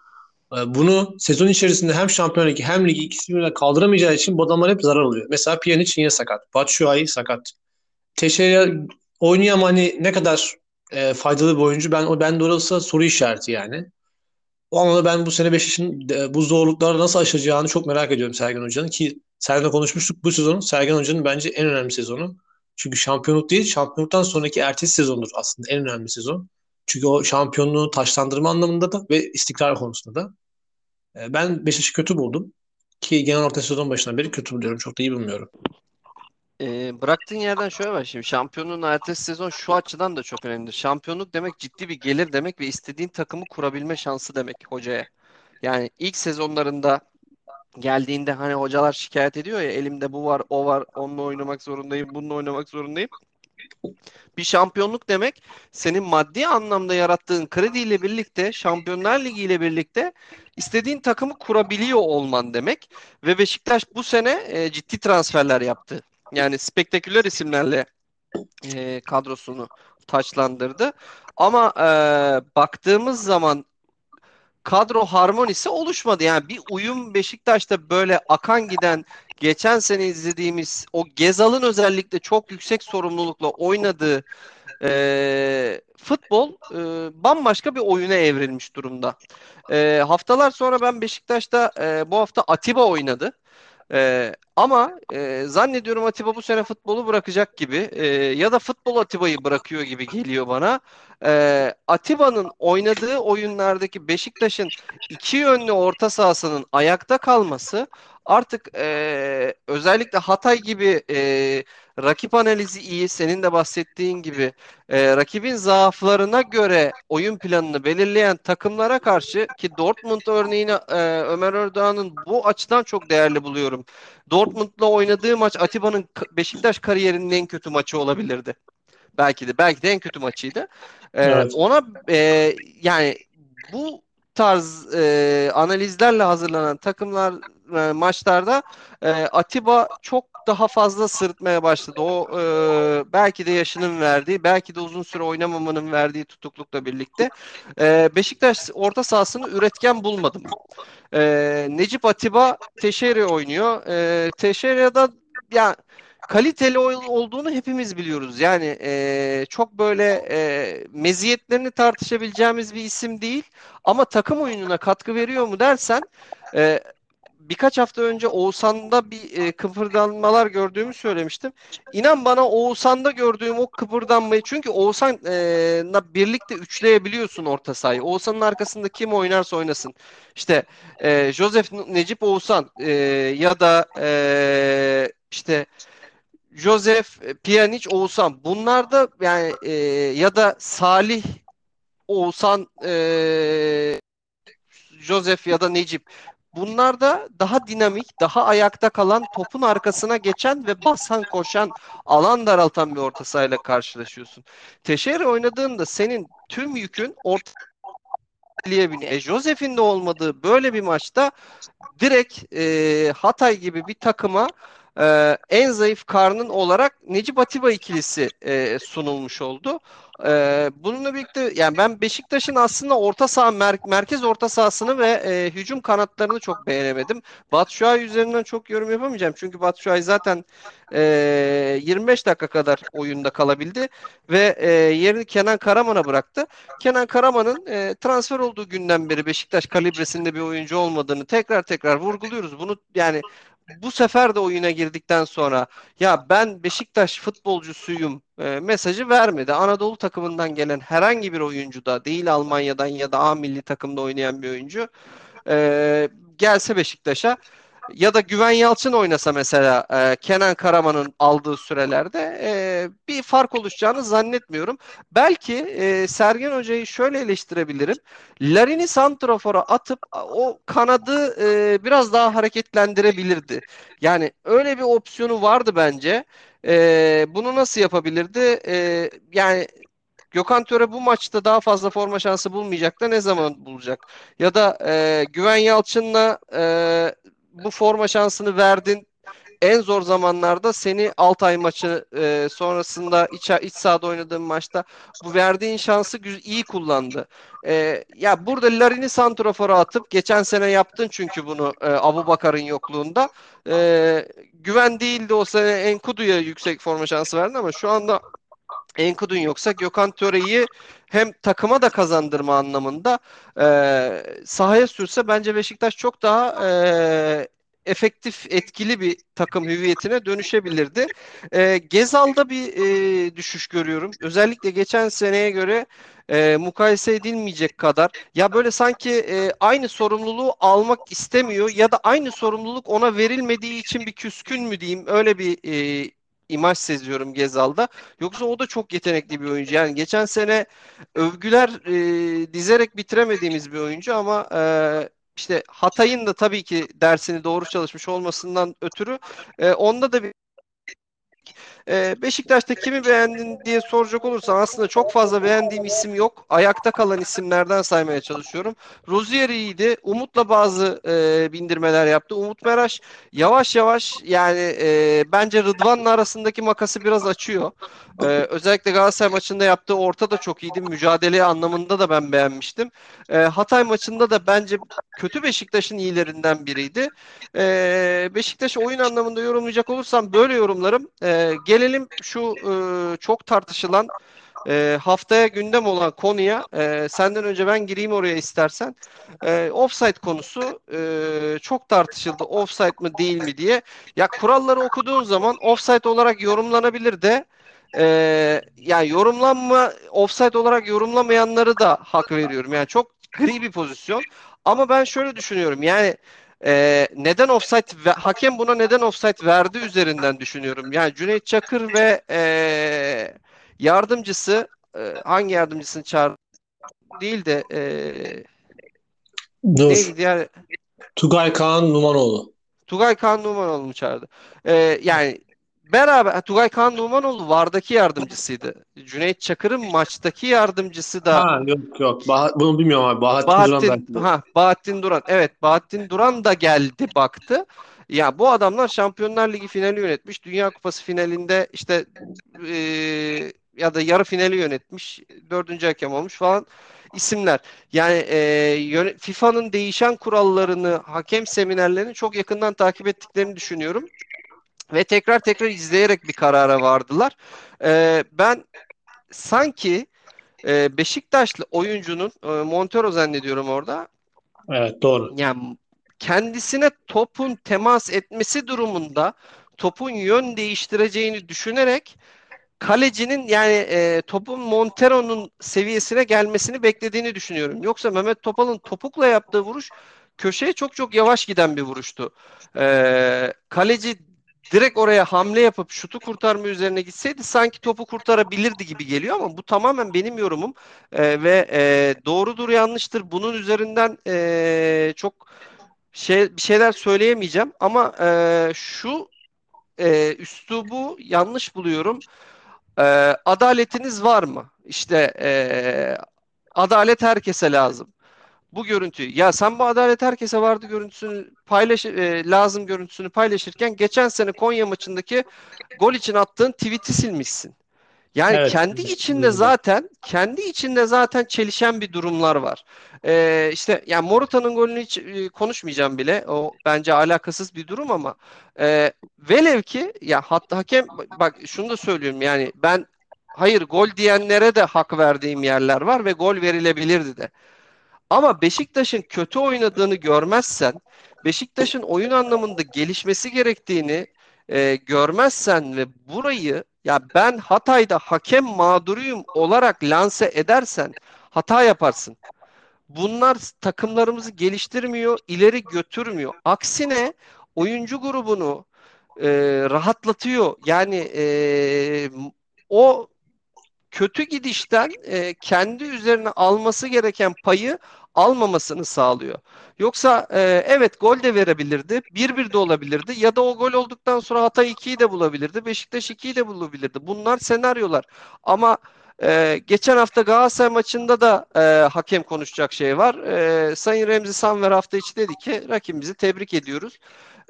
Speaker 1: e, bunu sezon içerisinde hem Şampiyon Ligi hem Ligi ikisini de kaldıramayacağı için bu adamlar hep zarar alıyor. Mesela Pjanic yine sakat. Batshuayi sakat. Teşeya oynuyor ama hani ne kadar e, faydalı bir oyuncu ben ben de soru işareti yani. O anlamda ben bu sene Beşiktaş'ın e, bu zorlukları nasıl aşacağını çok merak ediyorum Sergen Hoca'nın ki Sergen'le konuşmuştuk bu sezon Sergen Hoca'nın bence en önemli sezonu. Çünkü şampiyonluk değil, şampiyonluktan sonraki ertesi sezondur aslında en önemli sezon. Çünkü o şampiyonluğu taşlandırma anlamında da ve istikrar konusunda da. E, ben Beşiktaş'ı kötü buldum. Ki genel orta sezon başından beri kötü buluyorum. Çok da iyi bulmuyorum.
Speaker 2: E, bıraktığın yerden şöyle başlayayım. Şampiyonluğun ertesi sezon şu açıdan da çok önemli. Şampiyonluk demek ciddi bir gelir demek ve istediğin takımı kurabilme şansı demek hocaya. Yani ilk sezonlarında geldiğinde hani hocalar şikayet ediyor ya elimde bu var, o var, onunla oynamak zorundayım, bununla oynamak zorundayım. Bir şampiyonluk demek senin maddi anlamda yarattığın krediyle birlikte, Şampiyonlar Ligi ile birlikte istediğin takımı kurabiliyor olman demek. Ve Beşiktaş bu sene e, ciddi transferler yaptı. Yani spektaküler isimlerle e, kadrosunu taçlandırdı. Ama e, baktığımız zaman kadro harmonisi oluşmadı. Yani bir uyum Beşiktaş'ta böyle akan giden geçen sene izlediğimiz o Gezal'ın özellikle çok yüksek sorumlulukla oynadığı e, futbol e, bambaşka bir oyuna evrilmiş durumda. E, haftalar sonra ben Beşiktaş'ta e, bu hafta Atiba oynadı. Ee, ama e, zannediyorum Atiba bu sene futbolu bırakacak gibi e, ya da futbol Atiba'yı bırakıyor gibi geliyor bana. E, Atiba'nın oynadığı oyunlardaki Beşiktaş'ın iki yönlü orta sahasının ayakta kalması Artık e, özellikle Hatay gibi e, rakip analizi iyi, senin de bahsettiğin gibi e, rakibin zaaflarına göre oyun planını belirleyen takımlara karşı ki Dortmund örneğini e, Ömer Erdoğan'ın bu açıdan çok değerli buluyorum. Dortmund'la oynadığı maç Atiba'nın Beşiktaş kariyerinin en kötü maçı olabilirdi. Belki de belki de en kötü maçıydı. E,
Speaker 1: Evet.
Speaker 2: ona e, yani bu tarz e, analizlerle hazırlanan takımlar e, maçlarda e, Atiba çok daha fazla sırıtmaya başladı. O e, belki de yaşının verdiği, belki de uzun süre oynamamanın verdiği tutuklukla birlikte e, Beşiktaş orta sahasını üretken bulmadım. E, Necip Atiba Teşeri oynuyor. E, Teşeri'de ya kaliteli olduğunu hepimiz biliyoruz. Yani e, çok böyle e, meziyetlerini tartışabileceğimiz bir isim değil. Ama takım oyununa katkı veriyor mu dersen e, birkaç hafta önce Oğuzhan'da bir e, kıpırdanmalar gördüğümü söylemiştim. İnan bana Oğuzhan'da gördüğüm o kıpırdanmayı çünkü Oğuzhan'la birlikte üçleyebiliyorsun orta sahayı. Oğuzhan'ın arkasında kim oynarsa oynasın. İşte e, Joseph Necip Oğuzhan e, ya da e, işte Joseph Pjanic Oğuzhan bunlar da yani e, ya da Salih Oğuzhan e, Joseph ya da Necip Bunlar da daha dinamik, daha ayakta kalan, topun arkasına geçen ve basan koşan, alan daraltan bir orta sahayla karşılaşıyorsun. Teşeri oynadığında senin tüm yükün orta E, Joseph'in de olmadığı böyle bir maçta direkt e, Hatay gibi bir takıma e, en zayıf karnın olarak Necip Atiba ikilisi e, sunulmuş oldu. E, bununla birlikte yani ben Beşiktaş'ın aslında orta saha mer merkez orta sahasını ve e, hücum kanatlarını çok beğenemedim. Batshuayi üzerinden çok yorum yapamayacağım. Çünkü Batshuayi zaten e, 25 dakika kadar oyunda kalabildi ve e, yerini Kenan Karaman'a bıraktı. Kenan Karaman'ın e, transfer olduğu günden beri Beşiktaş kalibresinde bir oyuncu olmadığını tekrar tekrar vurguluyoruz. Bunu yani bu sefer de oyuna girdikten sonra ya ben Beşiktaş futbolcusuyum e, mesajı vermedi. Anadolu takımından gelen herhangi bir oyuncu da değil Almanya'dan ya da A milli takımda oynayan bir oyuncu e, gelse Beşiktaş'a ya da Güven Yalçın oynasa mesela e, Kenan Karaman'ın aldığı sürelerde e, bir fark oluşacağını zannetmiyorum. Belki e, Sergen Hoca'yı şöyle eleştirebilirim. Larin'i Santrafor'a atıp o kanadı e, biraz daha hareketlendirebilirdi. Yani öyle bir opsiyonu vardı bence. E, bunu nasıl yapabilirdi? E, yani Gökhan Töre bu maçta daha fazla forma şansı bulmayacak da ne zaman bulacak? Ya da e, Güven Yalçın'la e, bu forma şansını verdin. En zor zamanlarda seni Altay maçı e, sonrasında iç, iç sahada oynadığın maçta bu verdiğin şansı iyi kullandı. E, ya burada Larin'i santrafora atıp geçen sene yaptın çünkü bunu e, Abu Bakar'ın yokluğunda. E, güven değildi o sene Enkudu'ya yüksek forma şansı verdin ama şu anda Enkudun yoksa Gökhan Töre'yi hem takıma da kazandırma anlamında e, sahaya sürse bence Beşiktaş çok daha e, efektif, etkili bir takım hüviyetine dönüşebilirdi. E, Gezal'da bir e, düşüş görüyorum. Özellikle geçen seneye göre e, mukayese edilmeyecek kadar. Ya böyle sanki e, aynı sorumluluğu almak istemiyor ya da aynı sorumluluk ona verilmediği için bir küskün mü diyeyim öyle bir e, imaj seziyorum Gezal'da. Yoksa o da çok yetenekli bir oyuncu. Yani geçen sene övgüler e, dizerek bitiremediğimiz bir oyuncu ama e, işte Hatay'ın da tabii ki dersini doğru çalışmış olmasından ötürü e, onda da bir e, Beşiktaş'ta kimi beğendin diye soracak olursan aslında çok fazla beğendiğim isim yok. Ayakta kalan isimlerden saymaya çalışıyorum. Rozier iyiydi. Umut'la bazı e, bindirmeler yaptı. Umut Meraş yavaş yavaş yani e, bence Rıdvan'la arasındaki makası biraz açıyor. E, özellikle Galatasaray maçında yaptığı orta da çok iyiydi. Mücadele anlamında da ben beğenmiştim. E, Hatay maçında da bence kötü Beşiktaş'ın iyilerinden biriydi. E, Beşiktaş'ı oyun anlamında yorumlayacak olursam böyle yorumlarım. E, gelelim şu e, çok tartışılan e, haftaya gündem olan konuya e, senden önce ben gireyim oraya istersen. E, offside konusu e, çok tartışıldı. Offside mı değil mi diye. Ya kuralları okuduğun zaman offside olarak yorumlanabilir de e, yani yorumlanma offside olarak yorumlamayanları da hak veriyorum. Yani çok gri bir pozisyon. Ama ben şöyle düşünüyorum. Yani e, neden offside hakem buna neden offside verdi üzerinden düşünüyorum. Yani Cüneyt Çakır ve e, yardımcısı e, hangi yardımcısını çağırdı değil de e,
Speaker 1: Dur.
Speaker 2: neydi diğer
Speaker 1: Tugay Kaan Numanoğlu.
Speaker 2: Tugay Kaan Numanoğlu mu çağırdı? E, yani beraber Tugay Kaan Numanoğlu vardaki yardımcısıydı. Cüneyt Çakır'ın maçtaki yardımcısı da
Speaker 1: Ha yok yok. Bah bunu bilmiyorum abi. Bahattin, Duran
Speaker 2: Bahattin,
Speaker 1: belki.
Speaker 2: ha, Bahattin Duran. Evet, Bahattin Duran da geldi baktı. Ya bu adamlar Şampiyonlar Ligi finali yönetmiş. Dünya Kupası finalinde işte e, ya da yarı finali yönetmiş. Dördüncü hakem olmuş falan isimler. Yani e, FIFA'nın değişen kurallarını, hakem seminerlerini çok yakından takip ettiklerini düşünüyorum. Ve tekrar tekrar izleyerek bir karara vardılar. E, ben sanki e, Beşiktaşlı oyuncunun e, Montero zannediyorum orada.
Speaker 1: Evet doğru.
Speaker 2: Yani kendisine topun temas etmesi durumunda topun yön değiştireceğini düşünerek kalecinin yani e, topun Montero'nun seviyesine gelmesini beklediğini düşünüyorum. Yoksa Mehmet Topal'ın topukla yaptığı vuruş köşeye çok çok yavaş giden bir vuruştu. E, kaleci direkt oraya hamle yapıp şutu kurtarma üzerine gitseydi sanki topu kurtarabilirdi gibi geliyor ama bu tamamen benim yorumum E, ve e, doğrudur yanlıştır bunun üzerinden e, çok şey bir şeyler söyleyemeyeceğim ama e, şu e, üslubu yanlış buluyorum. E, adaletiniz var mı? İşte e, adalet herkese lazım. Bu görüntüyü ya sen bu adalet herkese vardı görüntüsünü paylaş e, lazım görüntüsünü paylaşırken geçen sene Konya maçındaki gol için attığın tweet'i silmişsin. Yani
Speaker 1: Evet.
Speaker 2: kendi içinde zaten kendi içinde zaten çelişen bir durumlar var. Ee, işte yani Morata'nın golünü hiç e, konuşmayacağım bile. O bence alakasız bir durum ama e, velev ki ya hatta hakem bak şunu da söylüyorum yani ben hayır gol diyenlere de hak verdiğim yerler var ve gol verilebilirdi de. Ama Beşiktaş'ın kötü oynadığını görmezsen, Beşiktaş'ın oyun anlamında gelişmesi gerektiğini e, görmezsen ve burayı ya ben Hatay'da hakem mağduruyum olarak lanse edersen hata yaparsın. Bunlar takımlarımızı geliştirmiyor, ileri götürmüyor. Aksine oyuncu grubunu e, rahatlatıyor. Yani e, o kötü gidişten e, kendi üzerine alması gereken payı almamasını sağlıyor. Yoksa e, evet gol de verebilirdi. 1-1 de olabilirdi. Ya da o gol olduktan sonra Hatay 2'yi de bulabilirdi. Beşiktaş 2'yi de bulabilirdi. Bunlar senaryolar. Ama e, geçen hafta Galatasaray maçında da e, hakem konuşacak şey var. E, Sayın Remzi Sanver hafta içi dedi ki rakibimizi tebrik ediyoruz.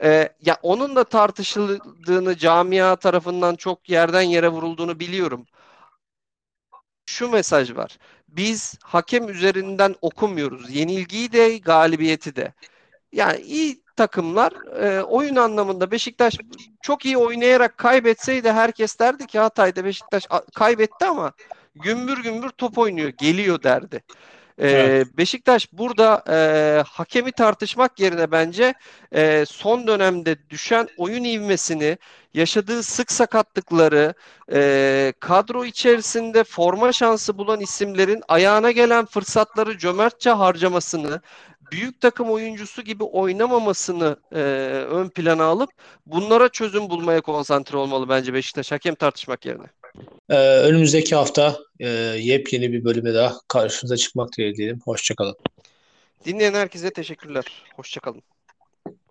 Speaker 2: E, ya onun da tartışıldığını camia tarafından çok yerden yere vurulduğunu biliyorum şu mesaj var. Biz hakem üzerinden okumuyoruz. Yenilgiyi de galibiyeti de. Yani iyi takımlar e, oyun anlamında Beşiktaş çok iyi oynayarak kaybetseydi herkes derdi ki Hatay'da Beşiktaş kaybetti ama gümbür gümbür top oynuyor, geliyor derdi. E,
Speaker 1: Evet.
Speaker 2: Beşiktaş burada e, hakemi tartışmak yerine bence e, son dönemde düşen oyun ivmesini, yaşadığı sık sakatlıkları, e, kadro içerisinde forma şansı bulan isimlerin ayağına gelen fırsatları cömertçe harcamasını, büyük takım oyuncusu gibi oynamamasını e, ön plana alıp bunlara çözüm bulmaya konsantre olmalı bence Beşiktaş hakem tartışmak yerine.
Speaker 1: Ee, önümüzdeki hafta e, yepyeni bir bölüme daha karşınıza çıkmak dileğiyle diyelim. Hoşçakalın.
Speaker 2: Dinleyen herkese teşekkürler. Hoşçakalın.